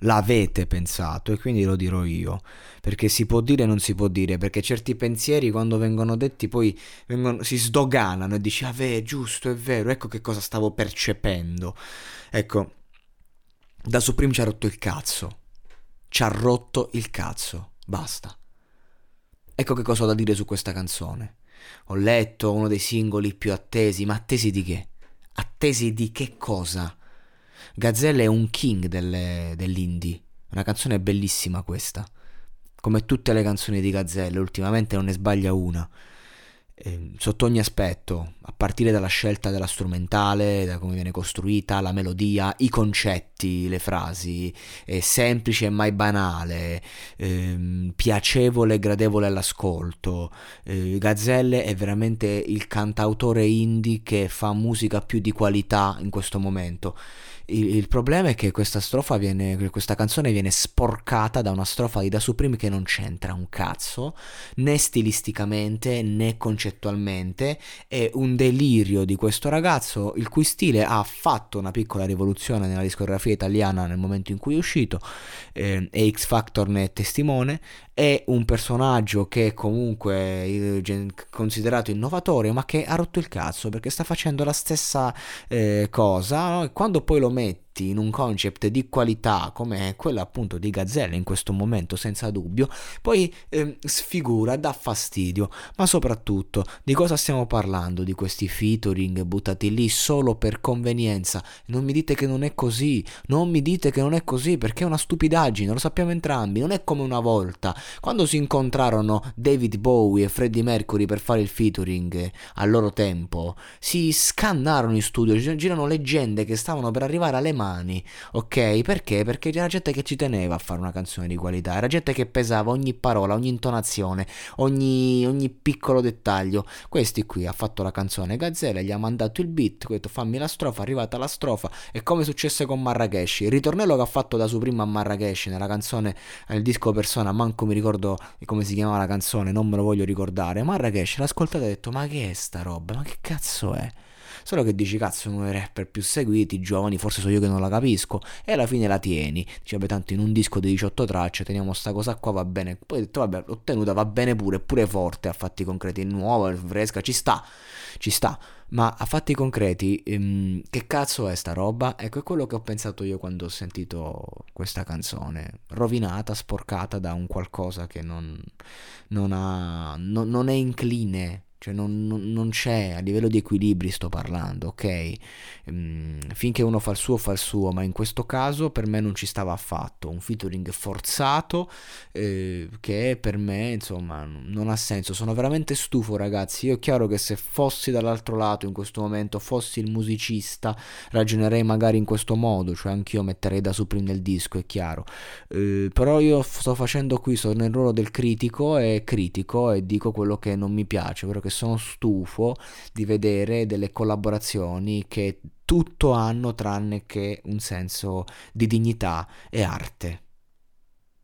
l'avete pensato e quindi lo dirò io, perché si può dire e non si può dire, perché certi pensieri quando vengono detti poi vengono, si sdoganano e dici, ah è giusto, è vero, ecco che cosa stavo percependo. Ecco, da Supreme ci ha rotto il cazzo, ci ha rotto il cazzo, basta. Ecco che cosa ho da dire su questa canzone. Ho letto uno dei singoli più attesi, ma attesi di che? Attesi di che cosa? Gazzelle è un king delle, dell'indie. Una canzone bellissima questa. Come tutte le canzoni di Gazzelle, ultimamente non ne sbaglia una. Eh, sotto ogni aspetto, a partire dalla scelta della strumentale, da come viene costruita, la melodia, i concetti, le frasi, è semplice e mai banale, eh, piacevole e gradevole all'ascolto. Eh, Gazzelle è veramente il cantautore indie che fa musica più di qualità in questo momento. Il, il, problema è che questa strofa viene, questa canzone viene sporcata da una strofa di Da Supreme che non c'entra un cazzo, né stilisticamente né concettualmente. È un delirio di questo ragazzo il cui stile ha fatto una piccola rivoluzione nella discografia italiana nel momento in cui è uscito eh, e X Factor ne è testimone. È un personaggio che è comunque considerato innovatore, ma che ha rotto il cazzo perché sta facendo la stessa eh, cosa. No? Quando poi lo metti in un concept di qualità come quello appunto di Gazzelle in questo momento senza dubbio, poi eh, sfigura, dà fastidio, ma soprattutto di cosa stiamo parlando di questi featuring buttati lì solo per convenienza? Non mi dite che non è così, non mi dite che non è così perché è una stupidaggine, lo sappiamo entrambi, non è come una volta quando si incontrarono David Bowie e Freddie Mercury per fare il featuring al loro tempo, si scannarono in studio, girano leggende che stavano per arrivare alle mani, ok? Perché? Perché c'era gente che ci teneva a fare una canzone di qualità, era gente che pesava ogni parola, ogni intonazione, ogni, ogni piccolo dettaglio. Questi qui ha fatto la canzone Gazzella, gli ha mandato il beat, ha detto fammi la strofa, è arrivata la strofa, e come successe con Marrakesh, il ritornello che ha fatto da su prima a Marrakesh nella canzone, nel disco Persona, manco mi ricordo come si chiamava la canzone, non me lo voglio ricordare, Marrakesh l'ha ascoltata e ha detto ma che è sta roba, ma che cazzo è? Solo che dici, cazzo, uno dei rapper più seguiti, giovani, forse so io che non la capisco. E alla fine la tieni. Dici, vabbè, tanto in un disco di 18 tracce teniamo sta cosa qua, va bene. Poi ho detto, vabbè, l'ho tenuta, va bene pure, pure forte, a fatti concreti, nuova, fresca, ci sta, ci sta. Ma a fatti concreti, ehm, che cazzo è sta roba? Ecco, è quello che ho pensato io quando ho sentito questa canzone. Rovinata, sporcata da un qualcosa che non, non, ha, non, non è incline cioè non, non, non, c'è a livello di equilibri sto parlando, ok? Mm, finché uno fa il suo fa il suo, ma in questo caso per me non ci stava affatto, un featuring forzato eh, che per me insomma non ha senso, sono veramente stufo ragazzi, io è chiaro che se fossi dall'altro lato in questo momento, fossi il musicista, ragionerei magari in questo modo, cioè anch'io metterei da Supreme nel disco, è chiaro, eh, però io sto facendo qui, sono nel ruolo del critico e critico e dico quello che non mi piace, quello che sono stufo di vedere delle collaborazioni che tutto hanno tranne che un senso di dignità e arte.